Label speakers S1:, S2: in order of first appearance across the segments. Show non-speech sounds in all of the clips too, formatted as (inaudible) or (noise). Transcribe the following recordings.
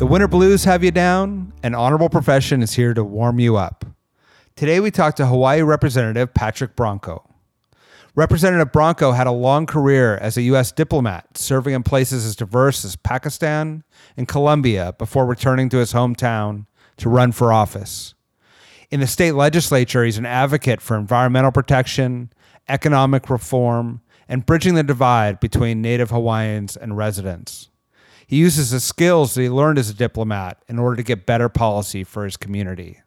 S1: The winter blues have you down, and Honorable Profession is here to warm you up. Today we talk to Hawaii Representative Patrick Branco. Representative Branco had a long career as a U.S. diplomat, serving in places as diverse as Pakistan and Colombia before returning to his hometown to run for office. In the state legislature, he's an advocate for environmental protection, economic reform, and bridging the divide between Native Hawaiians and residents. He uses the skills that he learned as a diplomat in order to get better policy for his community.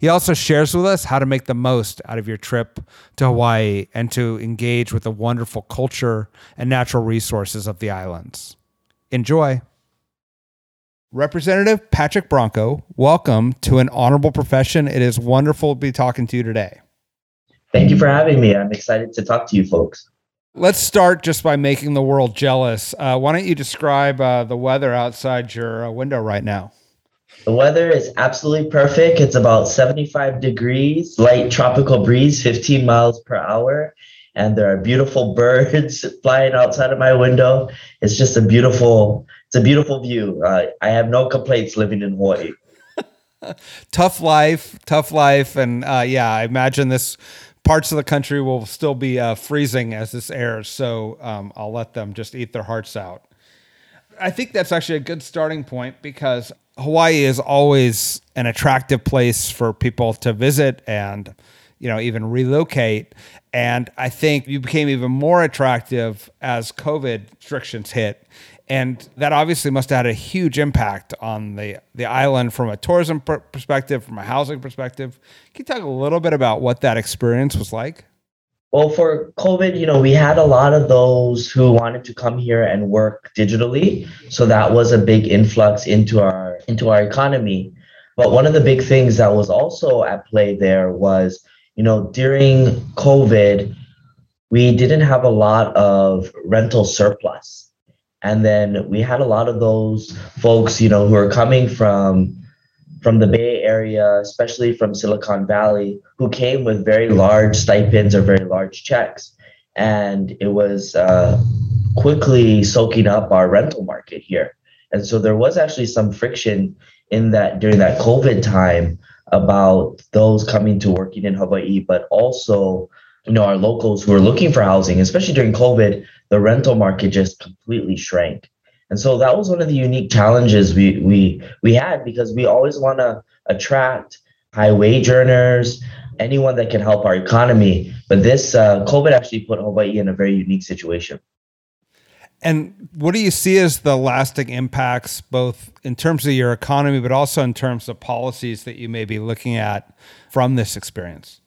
S1: He also shares with us how to make the most out of your trip to Hawaii and to engage with the wonderful culture and natural resources of the islands. Enjoy. Representative Patrick Branco, welcome to an honorable profession. It is wonderful to be talking to you today.
S2: Thank you for having me. I'm excited to talk to you folks.
S1: Let's start just by making the world jealous. Uh, why don't you describe uh, the weather outside your uh, window right now?
S2: The weather is absolutely perfect. It's about 75 degrees, light tropical breeze, 15 miles per hour. And there are beautiful (laughs) birds flying outside of my window. It's just a beautiful, it's a beautiful view. Uh, I have no complaints living in Hawaii. (laughs)
S1: tough life, tough life. And uh, yeah, I imagine this parts of the country will still be uh, freezing as this airs. So um, I'll let them just eat their hearts out. I think that's actually a good starting point because Hawaii is always an attractive place for people to visit and you know even relocate and I think you became even more attractive as COVID restrictions hit and that obviously must have had a huge impact on the the island from a tourism perspective, from a housing perspective. Can you talk a little bit about what that experience was like?
S2: Well, for COVID, you know, we had a lot of those who wanted to come here and work digitally, so that was a big influx into our into our economy. But one of the big things that was also at play there was, you know, during COVID, we didn't have a lot of rental surplus and then we had a lot of those folks you know who are coming from from the bay area especially from silicon valley who came with very large stipends or very large checks. And it was uh, quickly soaking up our rental market here. And so there was actually some friction in that during that covid time about those coming to working in hawaii but also you know our locals who are looking for housing especially during covid the rental market just completely shrank. And so that was one of the unique challenges we we we had because we always want to attract high wage earners, anyone that can help our economy. But this uh, COVID actually put Hawaii in a very unique situation.
S1: And what do you see as the lasting impacts, both in terms of your economy, but also in terms of policies that you may be looking at from this experience?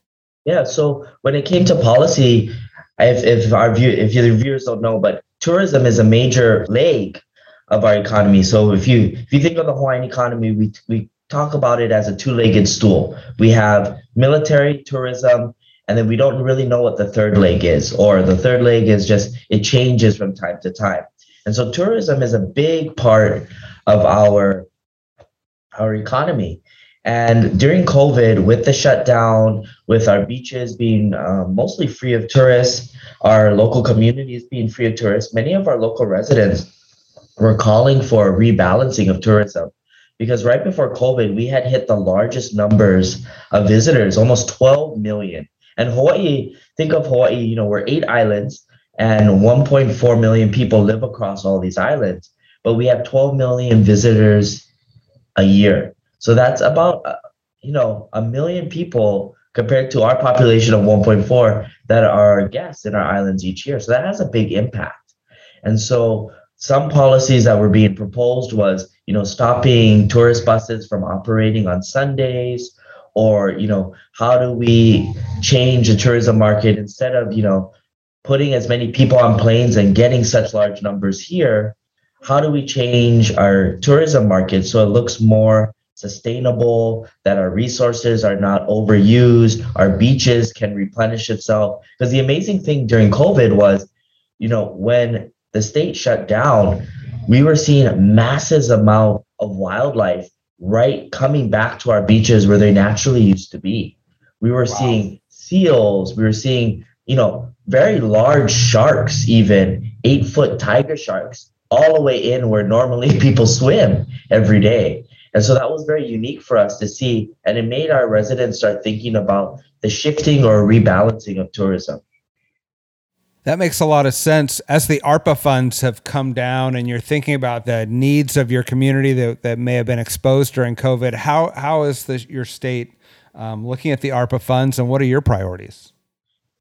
S2: Yeah. So when it came to policy, if, if our view if your viewers don't know, but tourism is a major leg of our economy. So if you if you think of the Hawaiian economy, we we talk about it as a two-legged stool. We have military tourism, and then we don't really know what the third leg is, or the third leg is just it changes from time to time. And so tourism is a big part of our our economy. And during COVID, with the shutdown, with our beaches being uh, mostly free of tourists, our local communities being free of tourists, many of our local residents were calling for a rebalancing of tourism. Because right before COVID, we had hit the largest numbers of visitors, almost 12 million. And Hawaii, think of Hawaii, you know, we're eight islands and 1.4 million people live across all these islands, but we have 12 million visitors a year. So that's about uh, you know, a million people compared to our population of 1.4 that are guests in our islands each year. So that has a big impact. And so some policies that were being proposed was, you know, stopping tourist buses from operating on Sundays or, you know, how do we change the tourism market instead of, you know, putting as many people on planes and getting such large numbers here, how do we change our tourism market so it looks more sustainable, that our resources are not overused, our beaches can replenish itself. Because the amazing thing during COVID was, you know, when the state shut down, we were seeing masses amount of wildlife right coming back to our beaches where they naturally used to be. We were wow. seeing seals, we were seeing, you know, very large sharks, even eight foot tiger sharks, all the way in where normally (laughs) people swim every day. And so that was very unique for us to see. And it made our residents start thinking about the shifting or rebalancing of tourism.
S1: That makes a lot of sense. As the ARPA funds have come down and you're thinking about the needs of your community that, that may have been exposed during COVID, how, how is your state um, looking at the ARPA funds and what are your priorities?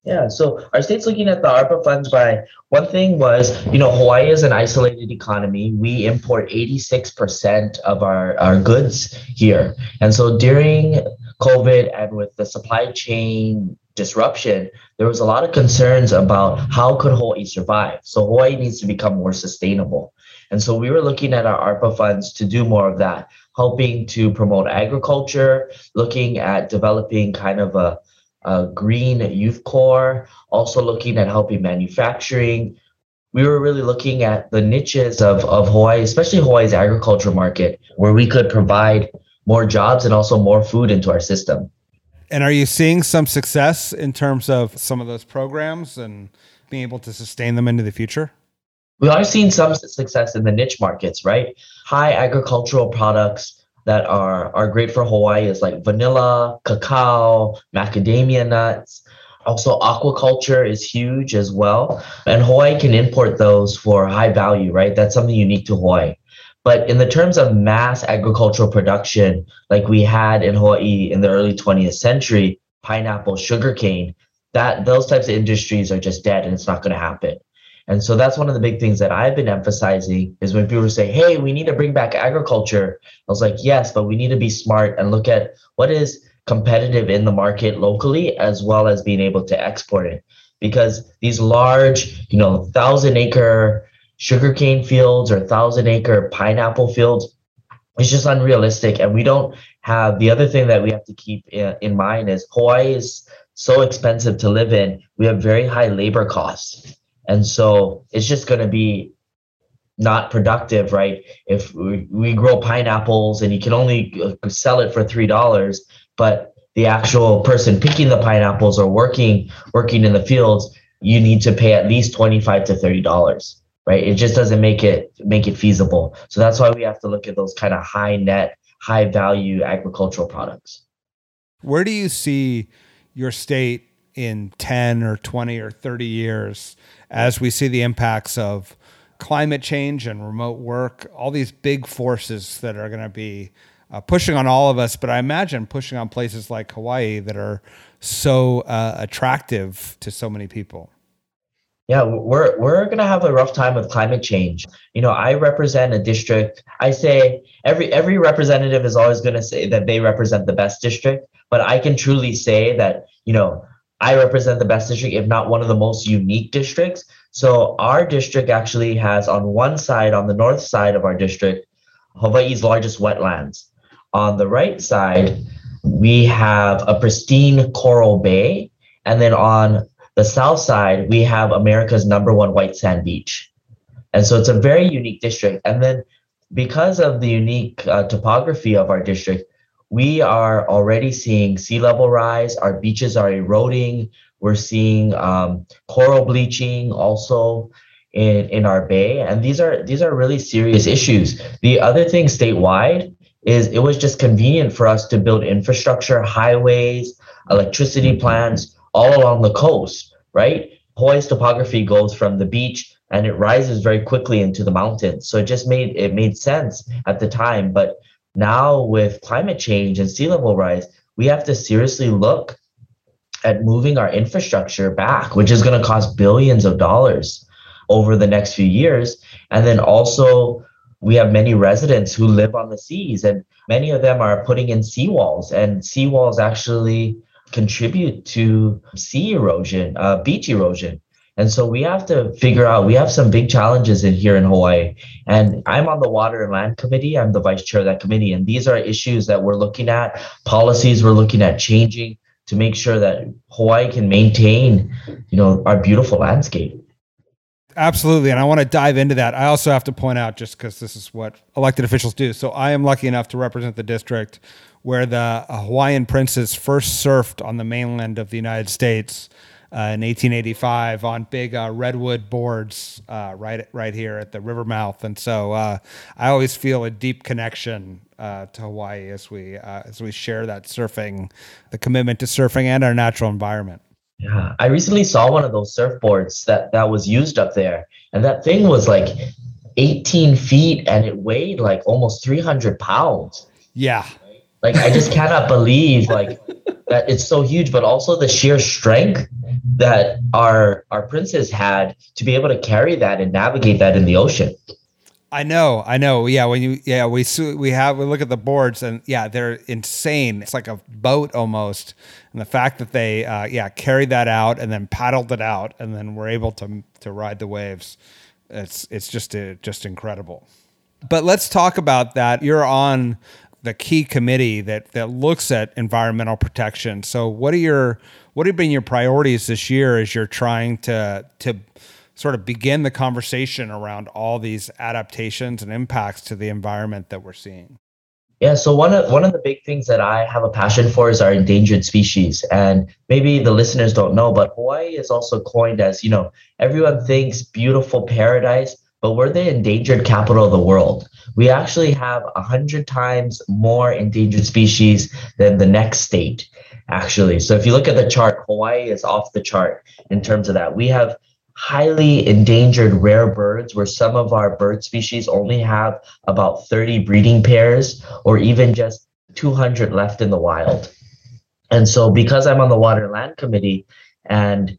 S2: Yeah, so our state's looking at the ARPA funds by one thing was, you know, Hawaii is an isolated economy. We import 86% of our, our goods here. And so during COVID and with the supply chain disruption, there was a lot of concerns about how could Hawaii survive. So Hawaii needs to become more sustainable. And so we were looking at our ARPA funds to do more of that, helping to promote agriculture, looking at developing kind of a uh, green youth corps, also looking at helping manufacturing. We were really looking at the niches of, of Hawaii, especially Hawaii's agriculture market, where we could provide more jobs and also more food into our system.
S1: And are you seeing some success in terms of some of those programs and being able to sustain them into the future?
S2: We are seeing some success in the niche markets, right? High agricultural products that are are great for Hawaii is like vanilla, cacao, macadamia nuts. Also, aquaculture is huge as well. And Hawaii can import those for high value, right? That's something unique to Hawaii. But in the terms of mass agricultural production, like we had in Hawaii in the early 20th century, pineapple, sugarcane, that those types of industries are just dead and it's not going to happen. And so that's one of the big things that I've been emphasizing is when people say, hey, we need to bring back agriculture. I was like, yes, but we need to be smart and look at what is competitive in the market locally as well as being able to export it. Because these large, you know, thousand acre sugarcane fields or thousand acre pineapple fields, it's just unrealistic. And we don't have the other thing that we have to keep in mind is Hawaii is so expensive to live in. We have very high labor costs. And so it's just going to be not productive, right? If we, we grow pineapples and you can only uh, sell it for $3, but the actual person picking the pineapples or working working in the fields, you need to pay at least 25 to $30 right? It just doesn't make it make it feasible. So that's why we have to look at those kind of high net high value agricultural products.
S1: Where do you see your state in 10 or 20 or 30 years as we see the impacts of climate change and remote work, all these big forces that are going to be uh, pushing on all of us, but I imagine pushing on places like Hawaii that are so uh, attractive to so many people.
S2: Yeah, we're we're gonna have a rough time with climate change. You know, I represent a district. I say every every representative is always gonna say that they represent the best district, but I can truly say that you know I represent the best district, if not one of the most unique districts. So our district actually has on one side, on the north side of our district, Hawaii's largest wetlands. On the right side, we have a pristine coral bay. And then on the south side, we have America's number one white sand beach. And so it's a very unique district. And then because of the unique uh, topography of our district, we are already seeing sea level rise. Our beaches are eroding. We're seeing um, coral bleaching also in, in our bay. And these are these are really serious issues. The other thing statewide is it was just convenient for us to build infrastructure, highways, electricity plants all along the coast, right? Hawaii's topography goes from the beach and it rises very quickly into the mountains. So it just made it made sense at the time. But now with climate change and sea level rise, we have to seriously look at moving our infrastructure back, which is going to cost billions of dollars over the next few years. And then also, we have many residents who live on the seas, and many of them are putting in seawalls, and seawalls actually contribute to sea erosion, uh, beach erosion. And so we have to figure out, we have some big challenges in here in Hawaii. And I'm on the Water and Land Committee. I'm the vice chair of that committee. And these are issues that we're looking at, policies we're looking at changing to make sure that Hawaii can maintain, you know, our beautiful landscape.
S1: Absolutely. And I want to dive into that. I also have to point out, just because this is what elected officials do. So I am lucky enough to represent the district where the Hawaiian princes first surfed on the mainland of the United States in 1885 on big uh, redwood boards uh, right right here at the river mouth. And so uh, I always feel a deep connection uh, to Hawaii as we uh, as we share that surfing, the commitment to surfing and our natural environment.
S2: Yeah, I recently saw one of those surfboards that that was used up there, and that thing was like 18 feet and it weighed like almost 300 pounds.
S1: Yeah.
S2: Like I just cannot believe like (laughs) that it's so huge, but also the sheer strength that our our princes had to be able to carry that and navigate that in the ocean.
S1: I know, I know. Yeah, when you yeah we we have we look at the boards and yeah they're insane. It's like a boat almost, and the fact that they uh, yeah carried that out and then paddled it out and then were able to to ride the waves. It's it's just uh, just incredible. But let's talk about that. You're on the key committee that that looks at environmental protection. So what are your what have been your priorities this year as you're trying to to sort of begin the conversation around all these adaptations and impacts to the environment that we're seeing?
S2: Yeah, so one of one of the big things that I have a passion for is our endangered species. And maybe the listeners don't know, but Hawaii is also coined as, you know, everyone thinks beautiful paradise, but we're the endangered capital of the world. We actually have a hundred times more endangered species than the next state, actually. So if you look at the chart, Hawaii is off the chart in terms of that. We have highly endangered rare birds where some of our bird species only have about 30 breeding pairs or even just 200 left in the wild. And so because I'm on the water and land committee and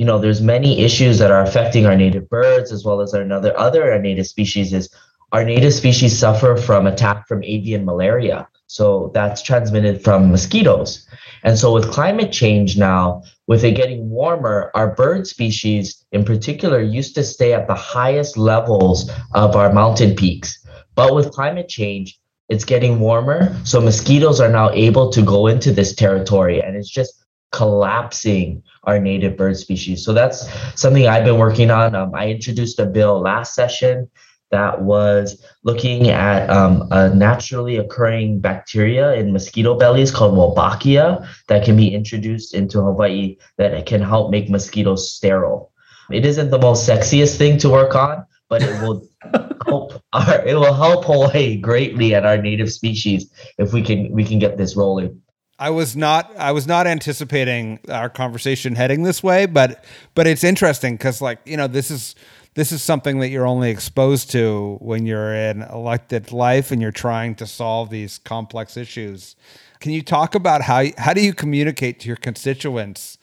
S2: you know, there's many issues that are affecting our native birds as well as our other other native species. Is our native species suffer from attack from avian malaria, so that's transmitted from mosquitoes. And so with climate change now, with it getting warmer, our bird species in particular used to stay at the highest levels of our mountain peaks. But with climate change, it's getting warmer. So mosquitoes are now able to go into this territory and it's just collapsing our native bird species. So that's something I've been working on. Um, I introduced a bill last session that was looking at um, a naturally occurring bacteria in mosquito bellies called Wolbachia that can be introduced into Hawaii that can help make mosquitoes sterile. It isn't the most sexiest thing to work on, but it will (laughs) help our it will help Hawaii greatly and our native species if we can we can get this rolling.
S1: I was not I was not anticipating our conversation heading this way, but but it's interesting because like you know this is this is something that you're only exposed to when you're in elected life and you're trying to solve these complex issues. Can you talk about how how do you communicate to your constituents?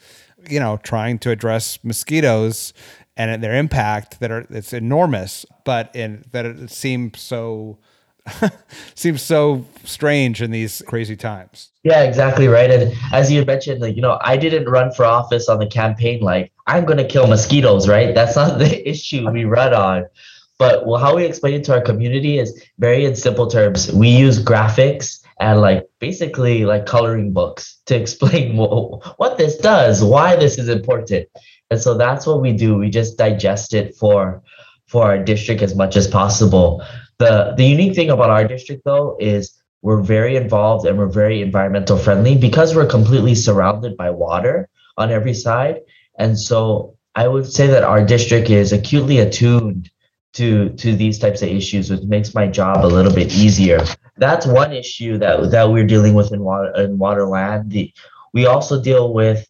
S1: You know, trying to address mosquitoes and their impact that are it's enormous, but in that it seems so (laughs) seems so strange in these crazy times.
S2: Yeah, exactly right. And as you mentioned, like, you know, I didn't run for office on the campaign like I'm gonna kill mosquitoes, right? That's not (laughs) the issue we run on. But well, how we explain it to our community is very in simple terms. We use graphics and like basically like coloring books to (laughs) explain what this does, why this is important. And so that's what we do. We just digest it for for our district as much as possible. The the unique thing about our district though is we're very involved and we're very environmental friendly because we're completely surrounded by water on every side. And so I would say that our district is acutely attuned to to these types of issues, which makes my job a little bit easier. That's one issue that that we're dealing with in water in waterland. The, we also deal with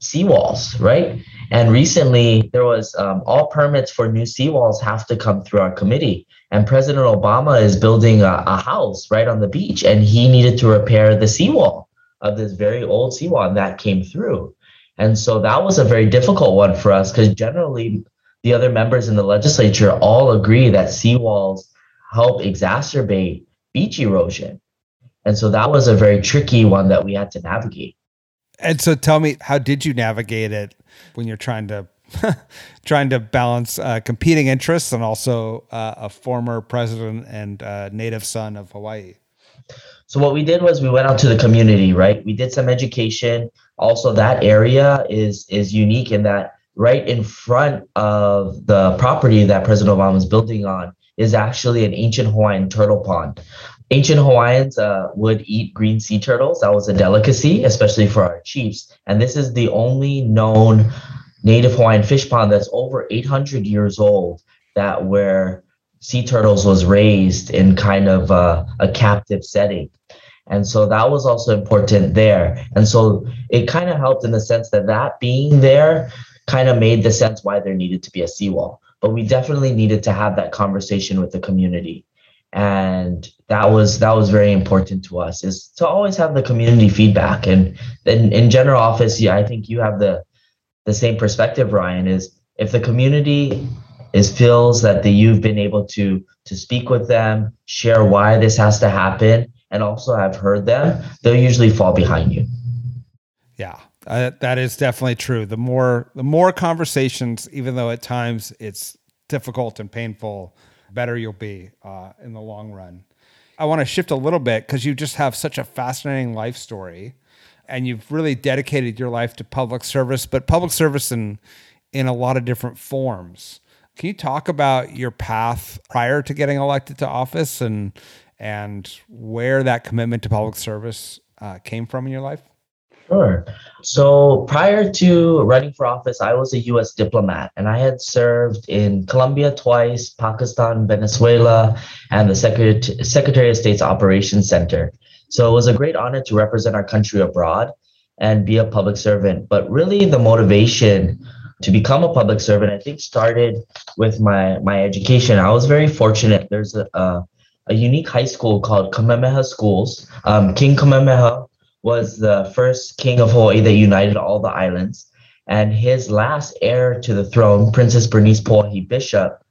S2: seawalls, right? And recently, there was um, all permits for new seawalls have to come through our committee. And President Obama is building a, a house right on the beach, and he needed to repair the seawall of this very old seawall, and that came through. And so that was a very difficult one for us because generally the other members in the legislature all agree that seawalls help exacerbate beach erosion. And so that was a very tricky one that we had to navigate.
S1: And so tell me, how did you navigate it when you're trying to (laughs) trying to balance uh, competing interests and also uh, a former president and uh, native son of Hawaii?
S2: So what we did was we went out to the community, right? We did some education. Also, that area is is unique in that right in front of the property that President Obama is building on is actually an ancient Hawaiian turtle pond. Ancient Hawaiians uh, would eat green sea turtles. That was a delicacy, especially for our chiefs. And this is the only known native Hawaiian fish pond that's over 800 years old that where sea turtles was raised in kind of uh, a captive setting. And so that was also important there. And so it kind of helped in the sense that that being there kind of made the sense why there needed to be a seawall. But we definitely needed to have that conversation with the community. And that was that was very important to us is to always have the community feedback. And then in general office, yeah, I think you have the the same perspective, Ryan, is if the community is feels that the, you've been able to to speak with them, share why this has to happen, and also have heard them, they'll usually fall behind you.
S1: Yeah, uh, that is definitely true. The more the more conversations, even though at times it's difficult and painful, better you'll be uh, in the long run. I want to shift a little bit because you just have such a fascinating life story, and you've really dedicated your life to public service, but public service in in a lot of different forms. Can you talk about your path prior to getting elected to office and and where that commitment to public service uh, came from in your life?
S2: Sure. So prior to running for office, I was a US diplomat and I had served in Colombia twice, Pakistan, Venezuela, and the Secret- Secretary of State's Operations Center. So it was a great honor to represent our country abroad and be a public servant. But really, the motivation to become a public servant, I think, started with my my education. I was very fortunate. There's a, a a unique high school called Kamehameha Schools. Um, king Kamehameha was the first king of Hawaii that united all the islands. And his last heir to the throne, Princess Bernice Pauahi Bishop,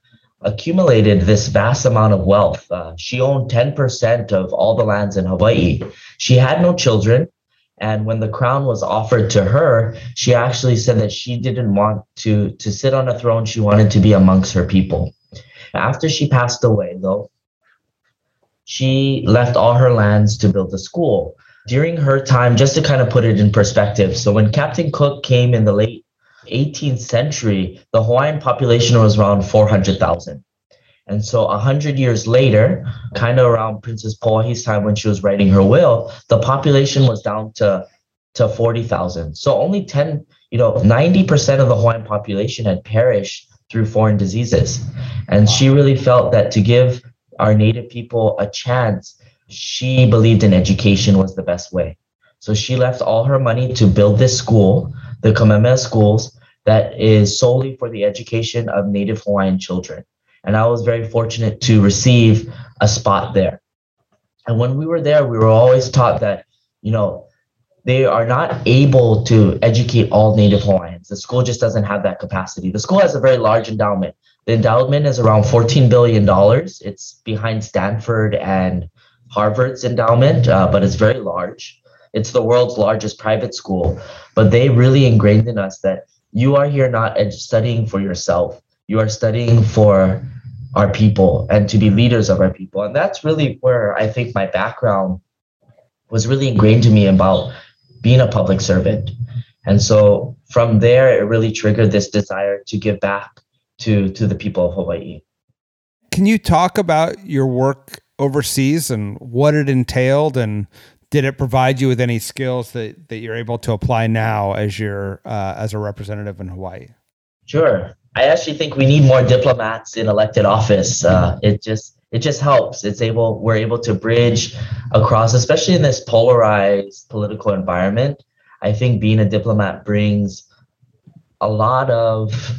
S2: accumulated this vast amount of wealth. Uh, she owned 10% of all the lands in Hawaii. She had no children. And when the crown was offered to her, she actually said that she didn't want to, to sit on a throne. She wanted to be amongst her people. After she passed away, though, she left all her lands to build a school. During her time, just to kind of put it in perspective, so when Captain Cook came in the late 18th century, the Hawaiian population was around 400,000. And so 100 years later, kind of around Princess Pauahi's time when she was writing her will, the population was down to, to 40,000. So only 10, you know, 90% of the Hawaiian population had perished through foreign diseases. And she really felt that to give our native people a chance, she believed in education was the best way. So she left all her money to build this school, the Kamehameha schools, that is solely for the education of Native Hawaiian children. And I was very fortunate to receive a spot there. And when we were there, we were always taught that, you know, they are not able to educate all Native Hawaiians. The school just doesn't have that capacity. The school has a very large endowment. The endowment is around $14 billion. It's behind Stanford and Harvard's endowment, uh, but it's very large. It's the world's largest private school. But they really ingrained in us that you are here not studying for yourself, you are studying for our people and to be leaders of our people. And that's really where I think my background was really ingrained to me about being a public servant. And so from there, it really triggered this desire to give back to to the people of Hawaii.
S1: Can you talk about your work overseas and what it entailed and did it provide you with any skills that, that you're able to apply now as you're uh, as a representative in Hawaii?
S2: Sure. I actually think we need more diplomats in elected office. Uh, it just it just helps. It's able we're able to bridge across, especially in this polarized political environment. I think being a diplomat brings a lot of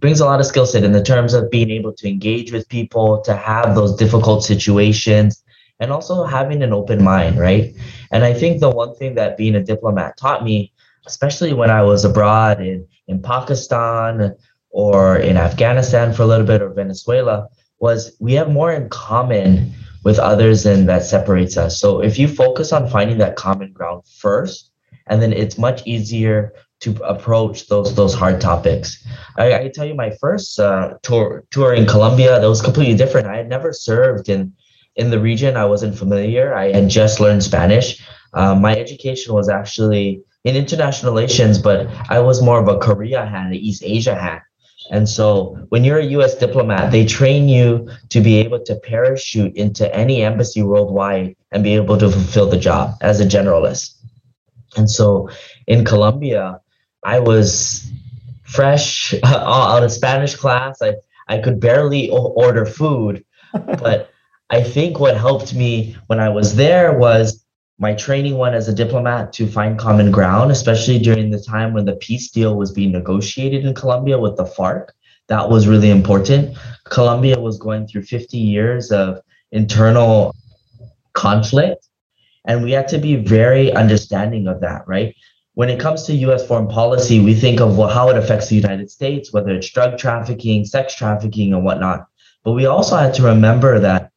S2: brings a lot of skill set in the terms of being able to engage with people, to have those difficult situations, and also having an open mind, right? And I think the one thing that being a diplomat taught me, especially when I was abroad in, in Pakistan or in Afghanistan for a little bit or Venezuela, was we have more in common with others than that separates us. So if you focus on finding that common ground first, and then it's much easier to approach those those hard topics. I, I tell you my first uh, tour tour in Colombia that was completely different. I had never served in in the region. I wasn't familiar. I had just learned Spanish. Um, my education was actually in international relations, but I was more of a Korea hat, an East Asia hat. And so when you're a US diplomat, they train you to be able to parachute into any embassy worldwide and be able to fulfill the job as a generalist. And so in Colombia, I was fresh (laughs) uh, out of Spanish class. I, I could barely order food. (laughs) But I think what helped me when I was there was my training went as a diplomat to find common ground, especially during the time when the peace deal was being negotiated in Colombia with the FARC. That was really important. Colombia was going through 50 years of internal conflict, and we had to be very understanding of that, right? When it comes to US foreign policy, we think of how it affects the United States, whether it's drug trafficking, sex trafficking, and whatnot. But we also had to remember that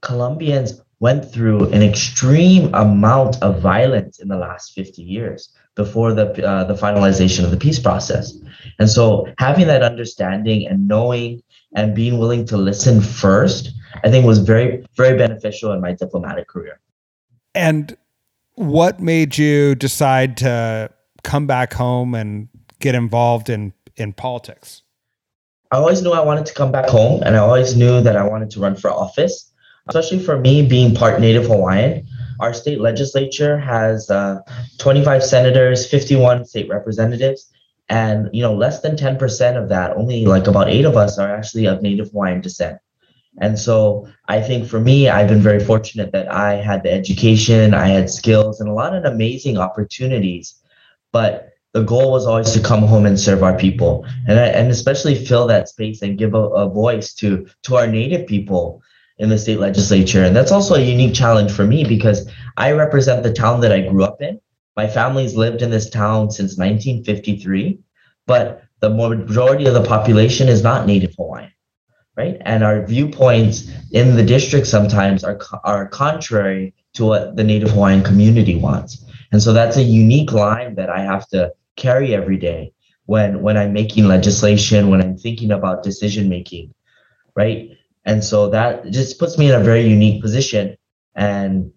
S2: Colombians went through an extreme amount of violence in the last 50 years before the uh, the finalization of the peace process. And so having that understanding and knowing and being willing to listen first, I think was very very beneficial in my diplomatic career.
S1: And what made you decide to come back home and get involved in in politics?
S2: I always knew I wanted to come back home and I always knew that I wanted to run for office especially for me being part Native Hawaiian. Our state legislature has uh, 25 senators, 51 state representatives, and you know less than 10% of that, only like about eight of us are actually of Native Hawaiian descent. And so I think for me, I've been very fortunate that I had the education, I had skills, and a lot of amazing opportunities. But the goal was always to come home and serve our people, and and especially fill that space and give a, a voice to to our Native people in the state legislature. And that's also a unique challenge for me because I represent the town that I grew up in. My family's lived in this town since 1953, but the majority of the population is not Native Hawaiian, right? And our viewpoints in the district sometimes are, are contrary to what the Native Hawaiian community wants. And so that's a unique line that I have to carry every day when when I'm making legislation, when I'm thinking about decision making, right? And so that just puts me in a very unique position. And,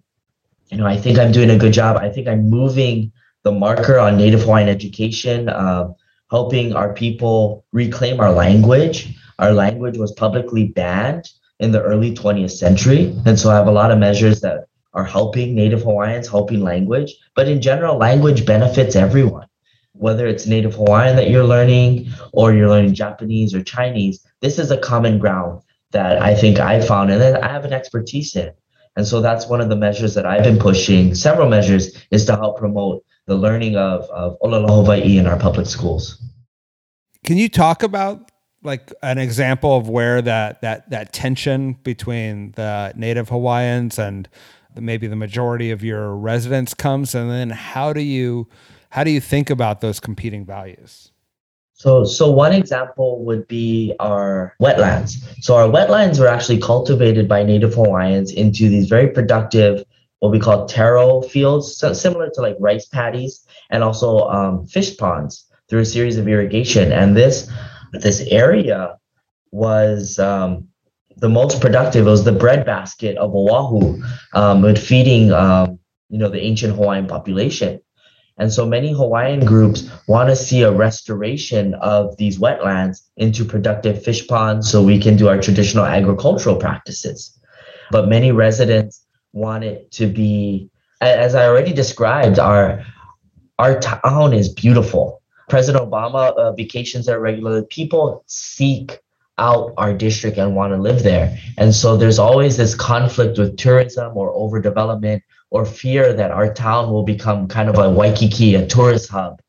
S2: you know, I think I'm doing a good job. I think I'm moving the marker on Native Hawaiian education, uh, helping our people reclaim our language. Our language was publicly banned in the early 20th century. And so I have a lot of measures that are helping Native Hawaiians, helping language. But in general, language benefits everyone. Whether it's Native Hawaiian that you're learning or you're learning Japanese or Chinese, this is a common ground that I think I found and that I have an expertise in. And so that's one of the measures that I've been pushing, several measures, is to help promote the learning of, of Olelo Hawaii in our public schools.
S1: Can you talk about like an example of where that that that tension between the native Hawaiians and maybe the majority of your residents comes and then how do you how do you think about those competing values?
S2: So, so one example would be our wetlands. So our wetlands were actually cultivated by Native Hawaiians into these very productive, what we call taro fields, so similar to like rice paddies, and also um, fish ponds through a series of irrigation. And this this area was um, the most productive. It was the breadbasket of Oahu, um, feeding um, you know the ancient Hawaiian population. And so many Hawaiian groups want to see a restoration of these wetlands into productive fish ponds so we can do our traditional agricultural practices. But many residents want it to be, as I already described, our, our town is beautiful. President Obama uh, vacations there regularly. People seek out our district and want to live there. And so there's always this conflict with tourism or overdevelopment or fear that our town will become kind of a Waikiki, a tourist hub.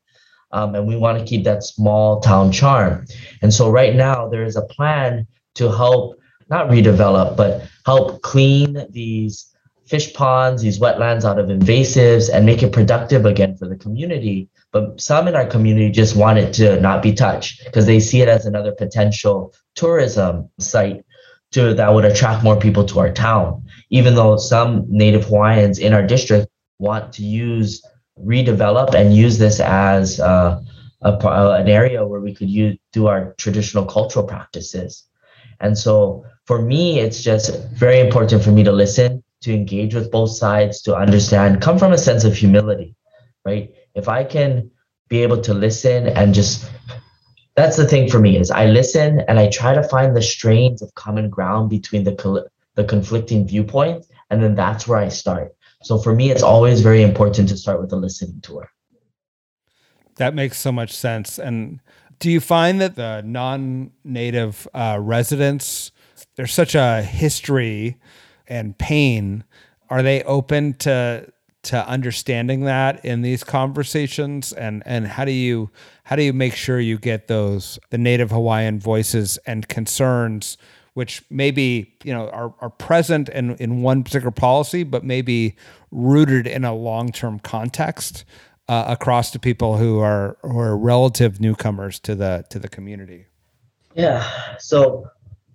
S2: Um, and we want to keep that small town charm. And so right now there is a plan to help not redevelop, but help clean these fish ponds, these wetlands out of invasives and make it productive again for the community. But some in our community just want it to not be touched because they see it as another potential tourism site to that would attract more people to our town. Even though some Native Hawaiians in our district want to use redevelop and use this as uh, a, uh, an area where we could use, do our traditional cultural practices. And so for me, it's just very important for me to listen, to engage with both sides, to understand, come from a sense of humility, right? If I can be able to listen and just that's the thing for me is I listen and I try to find the strains of common ground between the the conflicting viewpoints, and then that's where I start. So for me, it's always very important to start with a listening tour.
S1: That makes so much sense. And do you find that the non-native uh, residents there's such a history and pain? Are they open to to understanding that in these conversations and and how do you how do you make sure you get those the native hawaiian voices and concerns which maybe you know are, are present in, in one particular policy, but maybe rooted in a long term context uh, across to people who are who are relative newcomers to the to the community.
S2: Yeah. So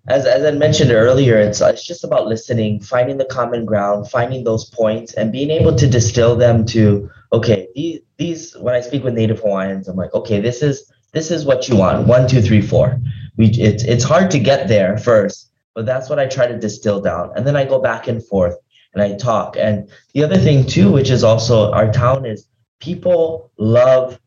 S2: as, as I mentioned earlier, it's it's just about listening, finding the common ground, finding those points, and being able to distill them to okay. These these when I speak with Native Hawaiians, I'm like, okay, this is this is what you want. One, two, three, four we it's it's hard to get there first, but that's what I try to distill down. And then I go back and forth and I talk. And the other thing too, which is also our town is people love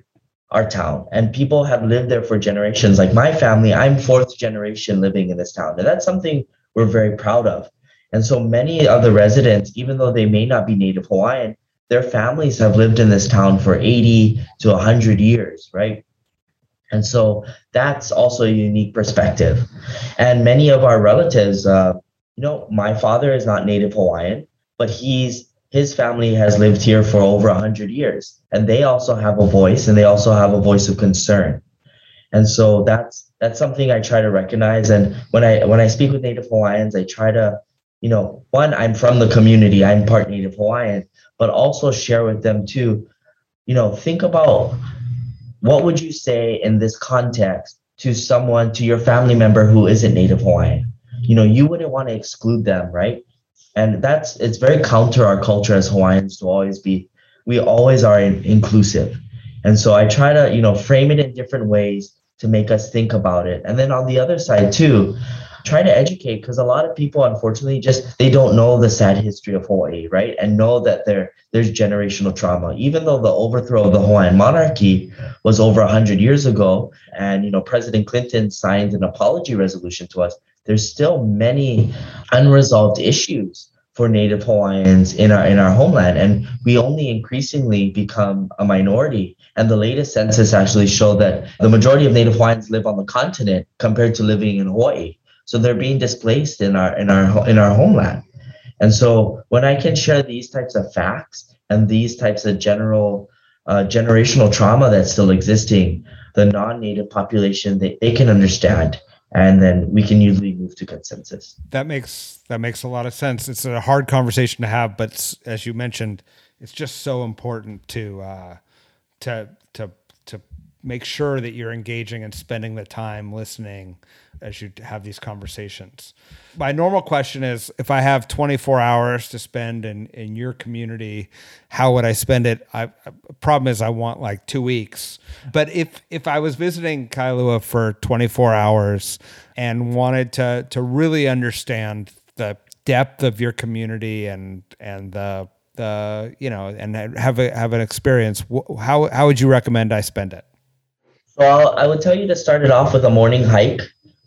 S2: our town and people have lived there for generations. Like my family, I'm fourth generation living in this town. And that's something we're very proud of. And so many of the residents, even though they may not be Native Hawaiian, their families have lived in this town for 80 to 100 years, right? And so that's also a unique perspective. And many of our relatives, uh, you know, my father is not Native Hawaiian, but he's his family has lived here for over 100 years and they also have a voice and they also have a voice of concern and so that's that's something i try to recognize and when i when i speak with native hawaiians i try to you know one i'm from the community i'm part native hawaiian but also share with them too you know think about what would you say in this context to someone, to your family member who isn't Native Hawaiian? You know, you wouldn't want to exclude them, right? And that's it's very counter our culture as Hawaiians to always be, we always are in, inclusive. And so I try to, you know, frame it in different ways to make us think about it. And then on the other side too, try to educate because a lot of people unfortunately just they don't know the sad history of hawaii right and know that there there's generational trauma even though the overthrow of the hawaiian monarchy was over 100 years ago and you know president clinton signed an apology resolution to us there's still many unresolved issues for native hawaiians in our in our homeland and we only increasingly become a minority. And the latest census actually showed that the majority of native hawaiians live on the continent compared to living in hawaii. So they're being displaced in our in our in our homeland. And so when I can share these types of facts and these types of general uh, generational trauma that's still existing, the non-native population they, they can understand and then we can usually move to consensus.
S1: That makes that makes a lot of sense. It's a hard conversation to have, but as you mentioned, it's just so important to uh, to to to make sure that you're engaging and spending the time listening as you have these conversations. My normal question is if I have 24 hours to spend in, in your community, how would I spend it? I, problem is I want like two weeks. But if if I was visiting Kailua for 24 hours and wanted to to really understand the depth of your community and and the the you know and have a have an experience, how how would you recommend I spend it?
S2: Well, I would tell you to start it off with a morning hike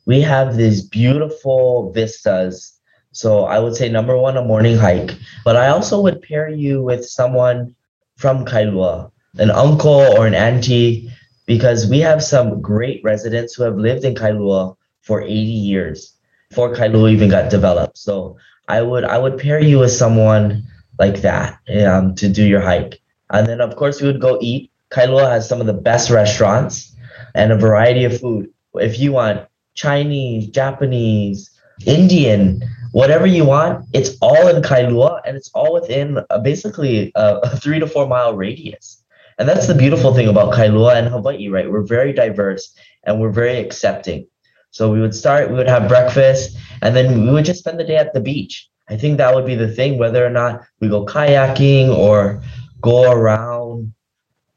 S2: we have these beautiful vistas. So I would say number one, a morning hike. But I also would pair you with someone from Kailua, an uncle or an auntie, because we have some great residents who have lived in Kailua for 80 years before Kailua even got developed. So I would I would pair you with someone like that um, to do your hike. And then of course we would go eat Kailua has some of the best restaurants and a variety of food. If you want Chinese, Japanese, Indian, whatever you want, it's all in Kailua and it's all within uh, basically a, a three to four mile radius. And that's the beautiful thing about Kailua and Hawaii, right? We're very diverse and we're very accepting. So we would start, we would have breakfast, and then we would just spend the day at the beach. I think that would be the thing, whether or not we go kayaking or go around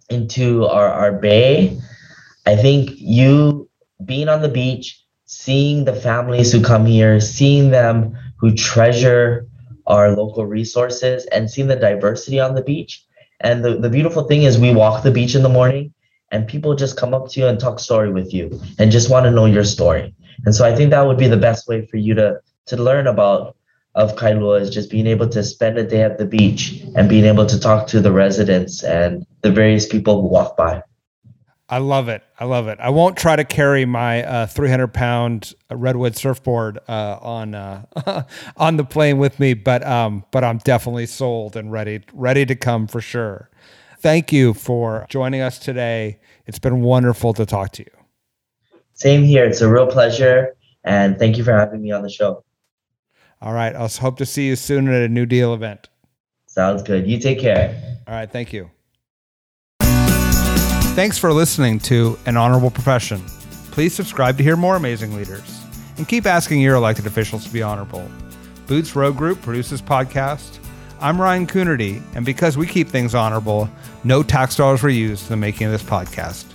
S2: into our, our bay. I think you being on the beach, seeing the families who come here, seeing them who treasure our local resources, and seeing the diversity on the beach. And the, the beautiful thing is, we walk the beach in the morning and people just come up to you and talk story with you and just want to know your story. And so I think that would be the best way for you to to learn about of Kailua is just being able to spend a day at the beach and being able to talk to the residents and the various people who walk by.
S1: I love it. I love it. I won't try to carry my uh, 300 pound redwood surfboard uh, on uh, (laughs) on the plane with me, but um, but I'm definitely sold and ready ready to come for sure. Thank you for joining us today. It's been wonderful to talk to you.
S2: Same here. It's a real pleasure, and thank you for having me on the show.
S1: All right. I'll hope to see you soon at a New Deal event.
S2: Sounds good. You take care.
S1: All right. Thank you. Thanks for listening to An Honorable Profession. Please subscribe to hear more amazing leaders and keep asking your elected officials to be honorable. Boots Road Group produces podcast. I'm Ryan Coonerty, and because we keep things honorable, no tax dollars were used in the making of this podcast.